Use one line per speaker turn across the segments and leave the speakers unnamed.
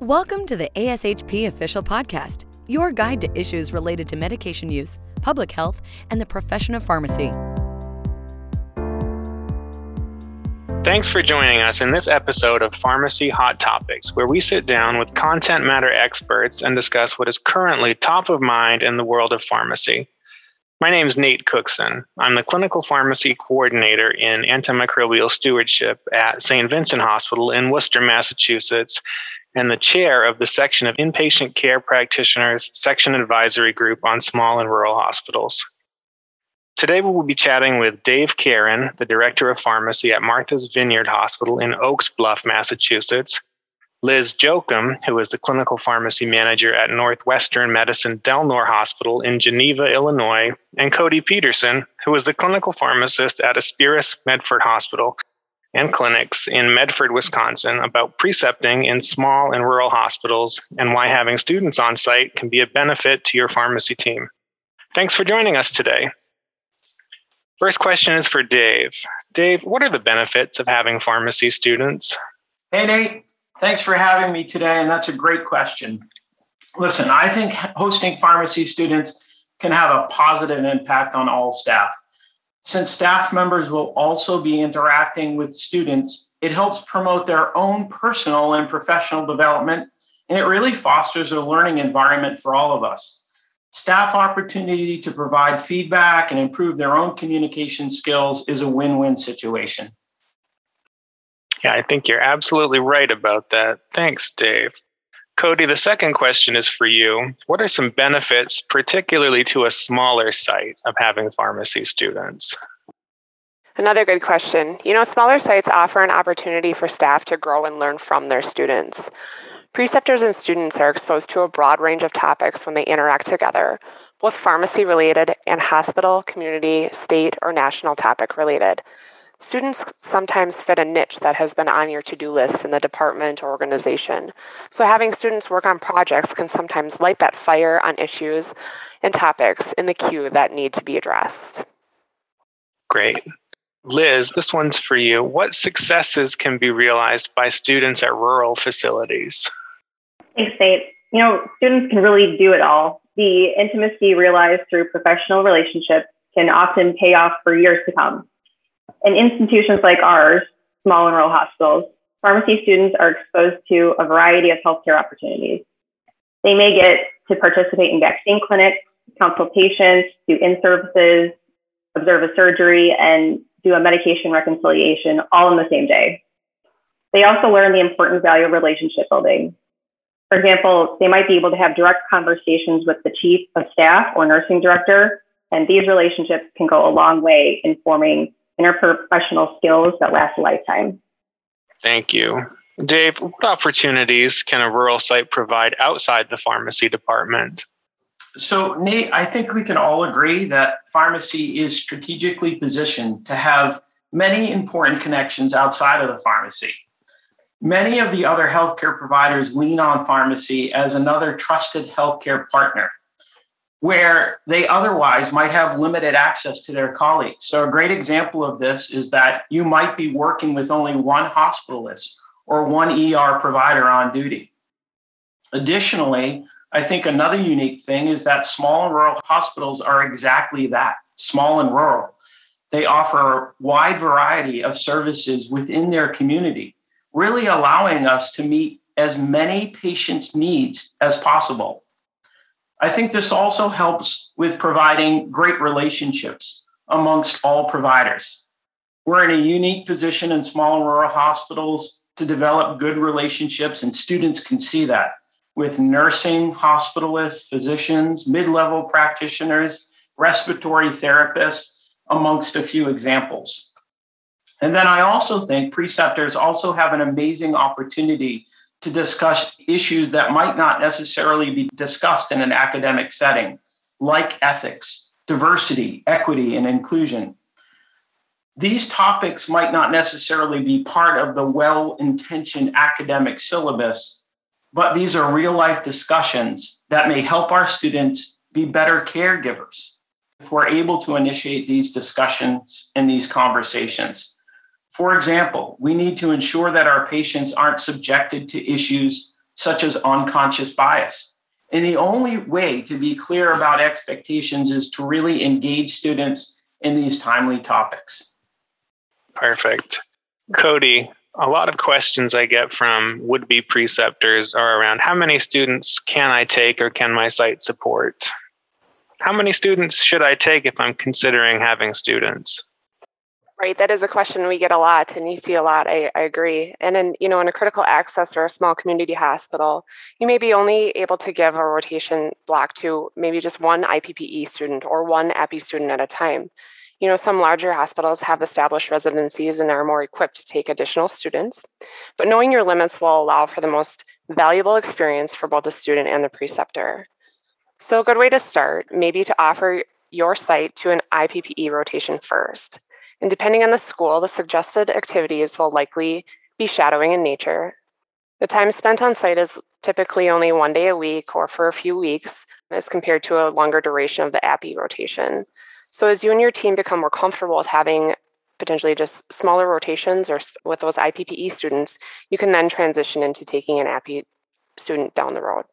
Welcome to the ASHP Official Podcast, your guide to issues related to medication use, public health, and the profession of pharmacy.
Thanks for joining us in this episode of Pharmacy Hot Topics, where we sit down with content matter experts and discuss what is currently top of mind in the world of pharmacy. My name is Nate Cookson. I'm the clinical pharmacy coordinator in antimicrobial stewardship at St. Vincent Hospital in Worcester, Massachusetts, and the chair of the section of inpatient care practitioners section advisory group on small and rural hospitals. Today, we will be chatting with Dave Karen, the director of pharmacy at Martha's Vineyard Hospital in Oak Bluffs, Massachusetts, Liz Jochum, who is the clinical pharmacy manager at Northwestern Medicine Delnor Hospital in Geneva, Illinois, and Cody Peterson, who is the clinical pharmacist at Aspirus Medford Hospital and clinics in Medford, Wisconsin, about precepting in small and rural hospitals and why having students on site can be a benefit to your pharmacy team. Thanks for joining us today. First question is for Dave. Dave, what are the benefits of having pharmacy students?
Hey, Nate. Thanks for having me today. And that's a great question. Listen, I think hosting pharmacy students can have a positive impact on all staff. Since staff members will also be interacting with students, it helps promote their own personal and professional development, and it really fosters a learning environment for all of us. Staff opportunity to provide feedback and improve their own communication skills is a win win situation.
Yeah, I think you're absolutely right about that. Thanks, Dave. Cody, the second question is for you. What are some benefits, particularly to a smaller site, of having pharmacy students?
Another good question. You know, smaller sites offer an opportunity for staff to grow and learn from their students. Preceptors and students are exposed to a broad range of topics when they interact together, both pharmacy related and hospital, community, state, or national topic related. Students sometimes fit a niche that has been on your to do list in the department or organization. So, having students work on projects can sometimes light that fire on issues and topics in the queue that need to be addressed.
Great. Liz, this one's for you. What successes can be realized by students at rural facilities?
Thanks, Nate. You know, students can really do it all. The intimacy realized through professional relationships can often pay off for years to come. In institutions like ours, small and rural hospitals, pharmacy students are exposed to a variety of healthcare opportunities. They may get to participate in vaccine clinics, counsel patients, do in services, observe a surgery, and do a medication reconciliation all in the same day. They also learn the important value of relationship building. For example, they might be able to have direct conversations with the chief of staff or nursing director, and these relationships can go a long way in forming interprofessional skills that last a lifetime.
Thank you. Dave, what opportunities can a rural site provide outside the pharmacy department?
So, Nate, I think we can all agree that pharmacy is strategically positioned to have many important connections outside of the pharmacy. Many of the other healthcare providers lean on pharmacy as another trusted healthcare partner where they otherwise might have limited access to their colleagues. So, a great example of this is that you might be working with only one hospitalist or one ER provider on duty. Additionally, I think another unique thing is that small and rural hospitals are exactly that small and rural. They offer a wide variety of services within their community, really allowing us to meet as many patients' needs as possible. I think this also helps with providing great relationships amongst all providers. We're in a unique position in small rural hospitals to develop good relationships, and students can see that with nursing, hospitalists, physicians, mid level practitioners, respiratory therapists, amongst a few examples. And then I also think preceptors also have an amazing opportunity to discuss issues that might not necessarily be discussed in an academic setting, like ethics, diversity, equity, and inclusion. These topics might not necessarily be part of the well intentioned academic syllabus, but these are real life discussions that may help our students be better caregivers if we're able to initiate these discussions and these conversations. For example, we need to ensure that our patients aren't subjected to issues such as unconscious bias. And the only way to be clear about expectations is to really engage students in these timely topics.
Perfect. Cody, a lot of questions I get from would be preceptors are around how many students can I take or can my site support? How many students should I take if I'm considering having students?
Right, that is a question we get a lot, and you see a lot. I, I agree. And in you know, in a critical access or a small community hospital, you may be only able to give a rotation block to maybe just one IPPE student or one APPE student at a time. You know, some larger hospitals have established residencies and are more equipped to take additional students. But knowing your limits will allow for the most valuable experience for both the student and the preceptor. So, a good way to start may be to offer your site to an IPPE rotation first. And depending on the school, the suggested activities will likely be shadowing in nature. The time spent on site is typically only one day a week or for a few weeks as compared to a longer duration of the APPE rotation. So, as you and your team become more comfortable with having potentially just smaller rotations or with those IPPE students, you can then transition into taking an APPE student down the road.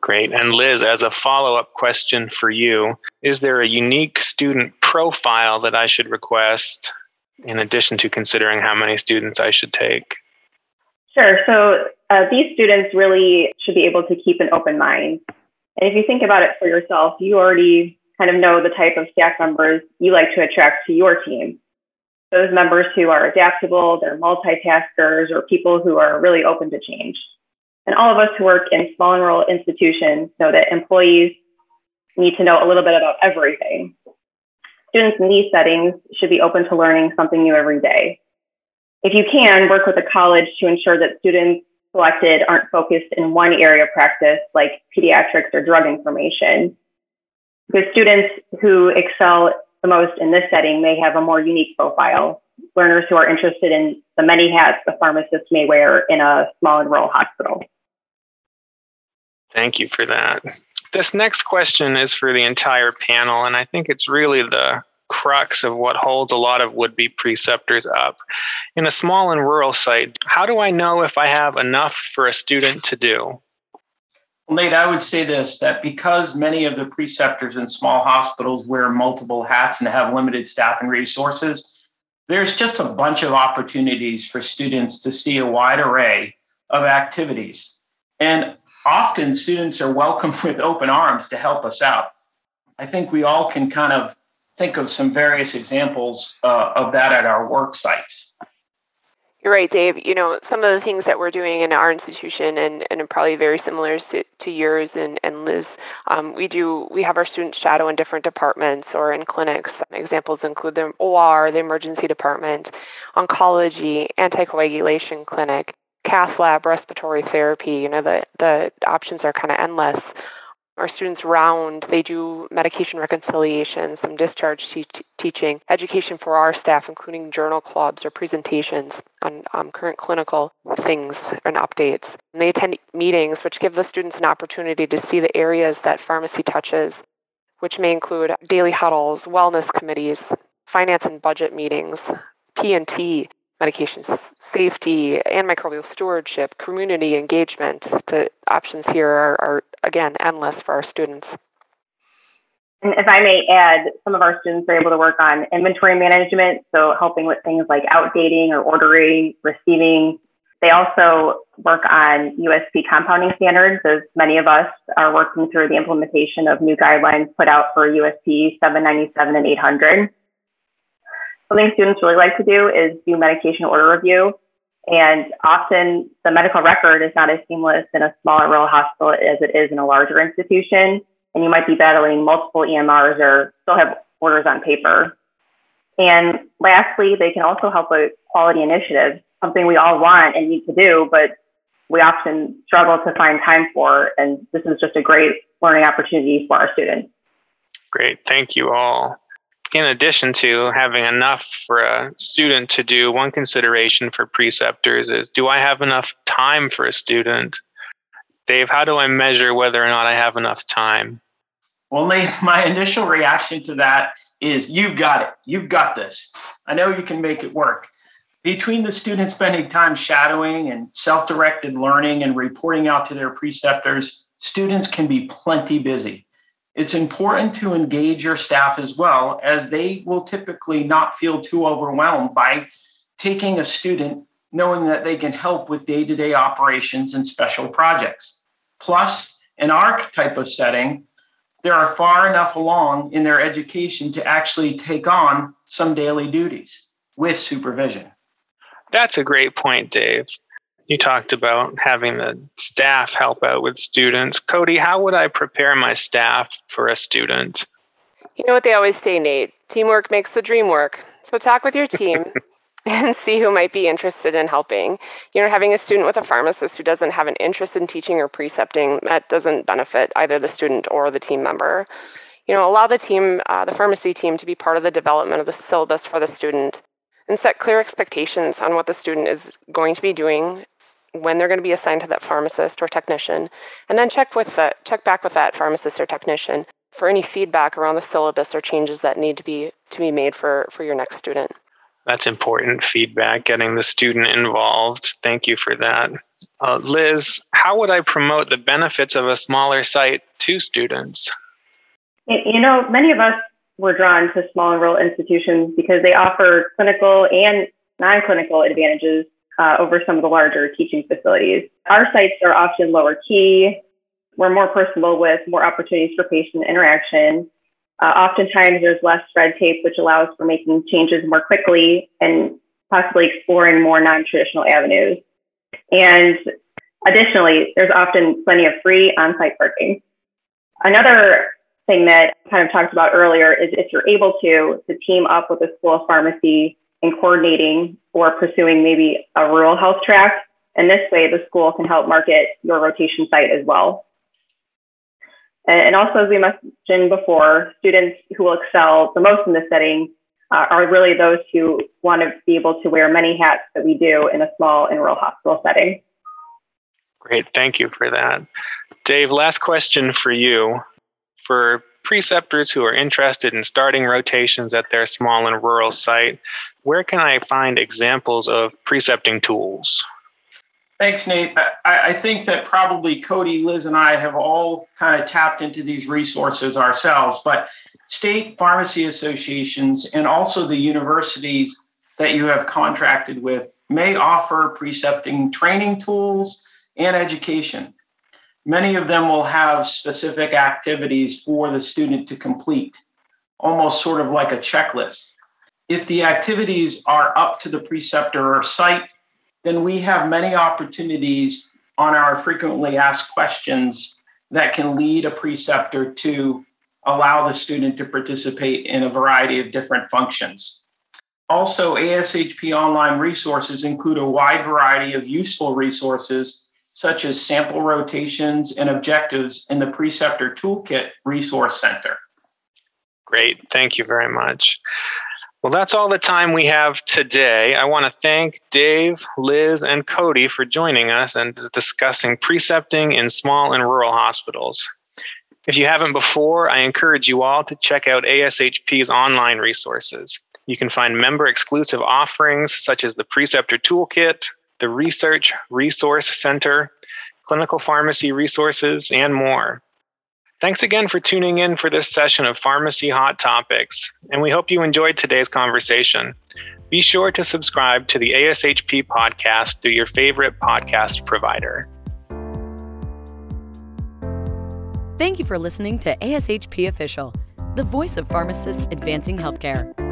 Great. And Liz, as a follow up question for you, is there a unique student profile that I should request in addition to considering how many students I should take?
Sure. So uh, these students really should be able to keep an open mind. And if you think about it for yourself, you already kind of know the type of staff members you like to attract to your team. Those members who are adaptable, they're multitaskers, or people who are really open to change. And all of us who work in small and rural institutions know that employees need to know a little bit about everything. Students in these settings should be open to learning something new every day. If you can, work with a college to ensure that students selected aren't focused in one area of practice like pediatrics or drug information. Because students who excel the most in this setting may have a more unique profile. Learners who are interested in the many hats a pharmacist may wear in a small and rural hospital.
Thank you for that. This next question is for the entire panel, and I think it's really the crux of what holds a lot of would be preceptors up. In a small and rural site, how do I know if I have enough for a student to do?
Nate, I would say this that because many of the preceptors in small hospitals wear multiple hats and have limited staff and resources, there's just a bunch of opportunities for students to see a wide array of activities. And often students are welcomed with open arms to help us out. I think we all can kind of think of some various examples uh, of that at our work sites.
You're right, Dave. You know, some of the things that we're doing in our institution and, and probably very similar to, to yours and, and Liz, um, we do, we have our students shadow in different departments or in clinics. Examples include the OR, the emergency department, oncology, anticoagulation clinic, cath lab, respiratory therapy. You know, the, the options are kind of endless our students round. They do medication reconciliation, some discharge te- teaching, education for our staff, including journal clubs or presentations on um, current clinical things and updates. And they attend meetings, which give the students an opportunity to see the areas that pharmacy touches, which may include daily huddles, wellness committees, finance and budget meetings, P&T, medication safety, antimicrobial stewardship, community engagement. The options here are, are again endless for our students.
And if I may add, some of our students are able to work on inventory management, so helping with things like outdating or ordering, receiving. They also work on USP compounding standards, as many of us are working through the implementation of new guidelines put out for USP 797 and 800. Something students really like to do is do medication order review. And often the medical record is not as seamless in a smaller rural hospital as it is in a larger institution. And you might be battling multiple EMRs or still have orders on paper. And lastly, they can also help with quality initiatives, something we all want and need to do, but we often struggle to find time for. And this is just a great learning opportunity for our students.
Great. Thank you all in addition to having enough for a student to do, one consideration for preceptors is do I have enough time for a student? Dave, how do I measure whether or not I have enough time?
Only my initial reaction to that is you've got it. You've got this. I know you can make it work. Between the students spending time shadowing and self directed learning and reporting out to their preceptors, students can be plenty busy. It's important to engage your staff as well, as they will typically not feel too overwhelmed by taking a student knowing that they can help with day to day operations and special projects. Plus, in our type of setting, they are far enough along in their education to actually take on some daily duties with supervision.
That's a great point, Dave. You talked about having the staff help out with students. Cody, how would I prepare my staff for a student?
You know what they always say, Nate teamwork makes the dream work. So talk with your team and see who might be interested in helping. You know, having a student with a pharmacist who doesn't have an interest in teaching or precepting, that doesn't benefit either the student or the team member. You know, allow the team, uh, the pharmacy team, to be part of the development of the syllabus for the student and set clear expectations on what the student is going to be doing when they're going to be assigned to that pharmacist or technician and then check with the, check back with that pharmacist or technician for any feedback around the syllabus or changes that need to be to be made for for your next student
that's important feedback, getting the student involved. Thank you for that. Uh, Liz, how would I promote the benefits of a smaller site to students?
You know, many of us were drawn to small and rural institutions because they offer clinical and non clinical advantages uh, over some of the larger teaching facilities. Our sites are often lower key, we're more personable with more opportunities for patient interaction, uh, oftentimes, there's less red tape, which allows for making changes more quickly and possibly exploring more non traditional avenues. And additionally, there's often plenty of free on site parking. Another thing that I kind of talked about earlier is if you're able to, to team up with a school of pharmacy in coordinating or pursuing maybe a rural health track. And this way, the school can help market your rotation site as well. And also, as we mentioned before, students who will excel the most in this setting uh, are really those who want to be able to wear many hats that we do in a small and rural hospital setting.
Great, thank you for that. Dave, last question for you. For preceptors who are interested in starting rotations at their small and rural site, where can I find examples of precepting tools?
Thanks, Nate. I, I, think that probably Cody, Liz, and I have all kind of tapped into these resources ourselves, but state pharmacy associations and also the universities that you have contracted with may offer precepting training tools and education. Many of them will have specific activities for the student to complete, almost sort of like a checklist. If the activities are up to the preceptor or site then we have many opportunities on our frequently asked questions that can lead a preceptor to allow the student to participate in a variety of different functions. Also, ASHP online resources include a wide variety of useful resources, such as sample rotations and objectives in the Preceptor Toolkit Resource Center.
Great, thank you very much. Well, that's all the time we have today. I want to thank Dave, Liz, and Cody for joining us and discussing precepting in small and rural hospitals. If you haven't before, I encourage you all to check out ASHP's online resources. You can find member exclusive offerings such as the Preceptor Toolkit, the Research Resource Center, clinical pharmacy resources, and more. Thanks again for tuning in for this session of Pharmacy Hot Topics, and we hope you enjoyed today's conversation. Be sure to subscribe to the ASHP podcast through your favorite podcast provider.
Thank you for listening to ASHP Official, the voice of pharmacists advancing healthcare.